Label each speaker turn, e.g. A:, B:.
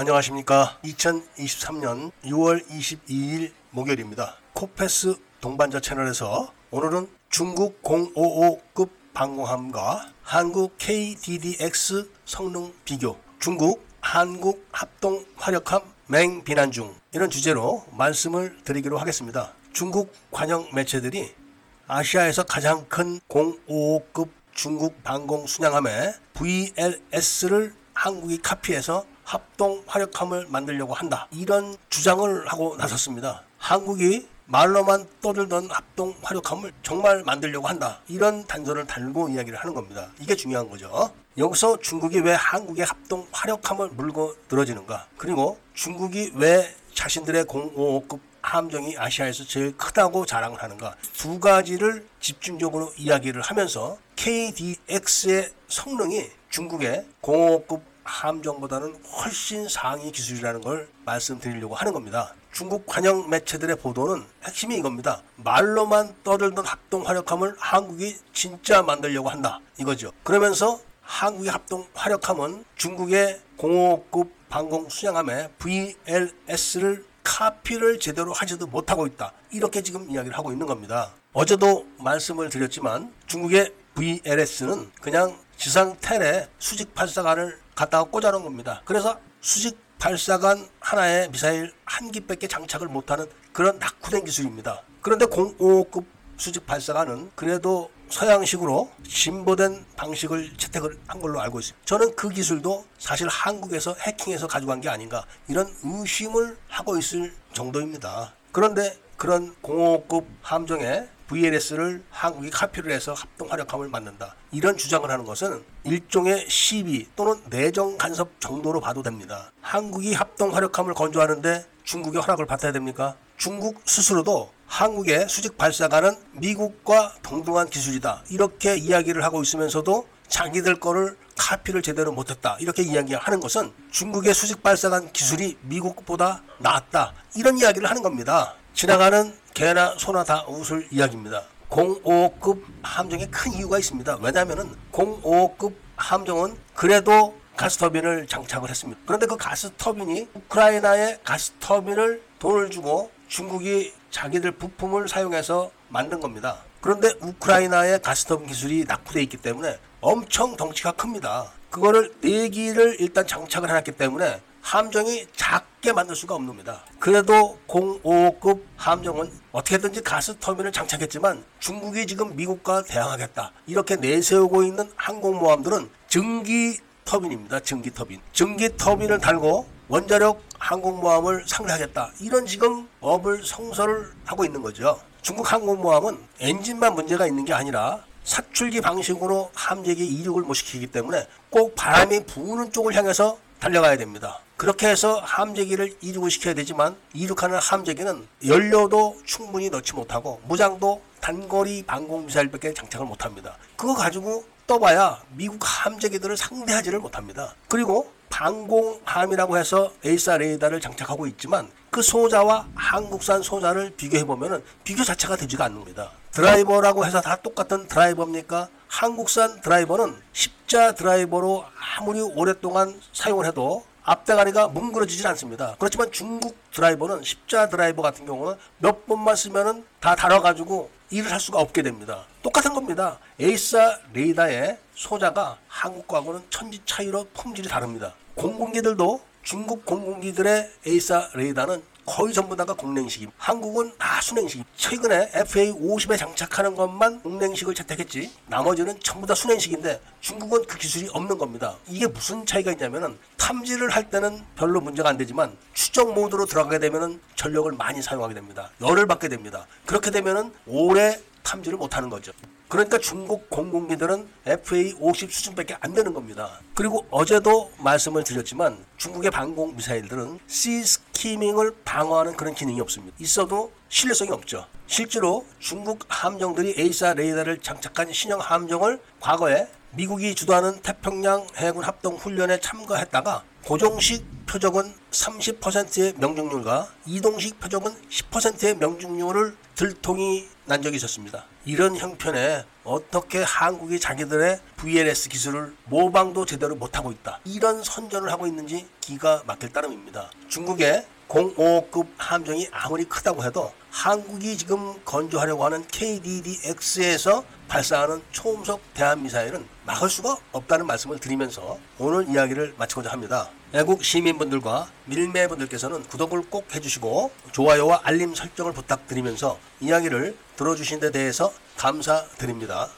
A: 안녕하십니까. 2023년 6월 22일 목요일입니다. 코페스 동반자 채널에서 오늘은 중국 055급 방공함과 한국 KDDX 성능 비교, 중국 한국 합동 화력함 맹 비난 중 이런 주제로 말씀을 드리기로 하겠습니다. 중국 관영 매체들이 아시아에서 가장 큰 055급 중국 방공 순양함의 VLS를 한국이 카피해서 합동 화력함을 만들려고 한다. 이런 주장을 하고 나섰습니다. 한국이 말로만 떠들던 합동 화력함을 정말 만들려고 한다. 이런 단서를 달고 이야기를 하는 겁니다. 이게 중요한 거죠. 여기서 중국이 왜 한국의 합동 화력함을 물고 늘어지는가? 그리고 중국이 왜 자신들의 055급 함정이 아시아에서 제일 크다고 자랑을 하는가? 두 가지를 집중적으로 이야기를 하면서 KDX의 성능이 중국의 055급 함정보다는 훨씬 상위 기술이라는 걸 말씀드리려고 하는 겁니다. 중국 관영 매체들의 보도는 핵심이 이겁니다. 말로만 떠들던 합동 화력함을 한국이 진짜 만들려고 한다. 이거죠. 그러면서 한국의 합동 화력함은 중국의 055급 방공 순양함의 VLS를 카피를 제대로 하지도 못하고 있다. 이렇게 지금 이야기를 하고 있는 겁니다. 어제도 말씀을 드렸지만 중국의 VLS는 그냥 지상 텔에 수직 발사관을 갖다가 꽂아놓은 겁니다. 그래서 수직 발사관 하나에 미사일 한 기밖에 장착을 못하는 그런 낙후된 기술입니다. 그런데 055급 수직 발사관은 그래도 서양식으로 진보된 방식을 채택을 한 걸로 알고 있습니다. 저는 그 기술도 사실 한국에서 해킹해서 가져간 게 아닌가 이런 의심을 하고 있을 정도입니다. 그런데 그런 055급 함정에 VLS를 한국이 카피를 해서 합동 화력함을 만든다. 이런 주장을 하는 것은 일종의 시비 또는 내정 간섭 정도로 봐도 됩니다. 한국이 합동 화력함을 건조하는데 중국의 허락을 받아야 됩니까? 중국 스스로도 한국의 수직 발사관은 미국과 동등한 기술이다. 이렇게 이야기를 하고 있으면서도 자기들 거를 카피를 제대로 못했다. 이렇게 이야기하는 것은 중국의 수직 발사관 기술이 미국보다 낫다. 이런 이야기를 하는 겁니다. 지나가는 개나 소나 다 웃을 이야기입니다. 05급 함정에 큰 이유가 있습니다. 왜냐하면 05급 함정은 그래도 가스터빈을 장착을 했습니다. 그런데 그 가스터빈이 우크라이나의 가스터빈을 돈을 주고 중국이 자기들 부품을 사용해서 만든 겁니다. 그런데 우크라이나의 가스터빈 기술이 낙후되어 있기 때문에 엄청 덩치가 큽니다. 그거를 4기를 일단 장착을 해놨기 때문에 함정이 작 게 만들 수가 없습니다. 그래도 055급 함정은 어떻게든지 가스터빈을 장착했지만 중국이 지금 미국과 대항하겠다. 이렇게 내세우고 있는 항공모함들은 증기 터빈입니다. 증기 터빈. 증기 터빈을 달고 원자력 항공모함을 상대하겠다. 이런 지금 업을 성설을 하고 있는 거죠. 중국 항공모함은 엔진만 문제가 있는 게 아니라 사출기 방식으로 함재기 이륙을 못 시키기 때문에 꼭 바람이 부는 쪽을 향해서 달려가야 됩니다. 그렇게 해서 함재기를 이륙을 시켜야 되지만 이륙하는 함재기는 연료도 충분히 넣지 못하고 무장도 단거리 방공 미사일밖에 장착을 못합니다. 그거 가지고 떠봐야 미국 함재기들을 상대하지를 못합니다. 그리고 방공함이라고 해서 AESA 레이더를 장착하고 있지만 그 소자와 한국산 소자를 비교해 보면은 비교 자체가 되지가 않습니다. 드라이버라고 해서 다 똑같은 드라이버입니까? 한국산 드라이버는 십자 드라이버로 아무리 오랫동안 사용을 해도 앞대가리가 뭉그러지질 않습니다. 그렇지만 중국 드라이버는 십자 드라이버 같은 경우는 몇 번만 쓰면은 다 닳아가지고 일을 할 수가 없게 됩니다. 똑같은 겁니다. AESA 레이더의 소자가 한국과는 천지 차이로 품질이 다릅니다. 공군기들도 중국 공군기들의 AESA 레이더는 거의 전부 다가 공냉식입니다. 한국은 다 수냉식. 최근에 FA50에 장착하는 것만 공냉식을 채택했지 나머지는 전부 다 수냉식인데 중국은 그 기술이 없는 겁니다. 이게 무슨 차이가 있냐면은 탐지를 할 때는 별로 문제가 안 되지만 추적 모드로 들어가게 되면은 전력을 많이 사용하게 됩니다. 열을 받게 됩니다. 그렇게 되면은 오래 탐지를 못 하는 거죠. 그러니까 중국 공군기들은 FA50 수준밖에 안 되는 겁니다. 그리고 어제도 말씀을 드렸지만 중국의 방공 미사일들은 C 스키밍을 방어하는 그런 기능이 없습니다. 있어도 신뢰성이 없죠. 실제로 중국 함정들이 AESA 레이더를 장착한 신형 함정을 과거에 미국이 주도하는 태평양 해군 합동 훈련에 참가했다가 고정식 표적은 30%의 명중률과 이동식 표적은 10%의 명중률을 들통이 난 적이 있었습니다. 이런 형편에 어떻게 한국이 자기들의 VLS 기술을 모방도 제대로 못하고 있다. 이런 선전을 하고 있는지 기가 막힐 따름입니다. 중국의 055급 함정이 아무리 크다고 해도 한국이 지금 건조하려고 하는 KDDX에서 발사하는 초음속 대한미사일은 막을 수가 없다는 말씀을 드리면서 오늘 이야기를 마치고자 합니다. 애국 시민분들과 밀매분들께서는 구독을 꼭 해주시고 좋아요와 알림 설정을 부탁드리면서 이야기를 들어주신 데 대해서 감사드립니다.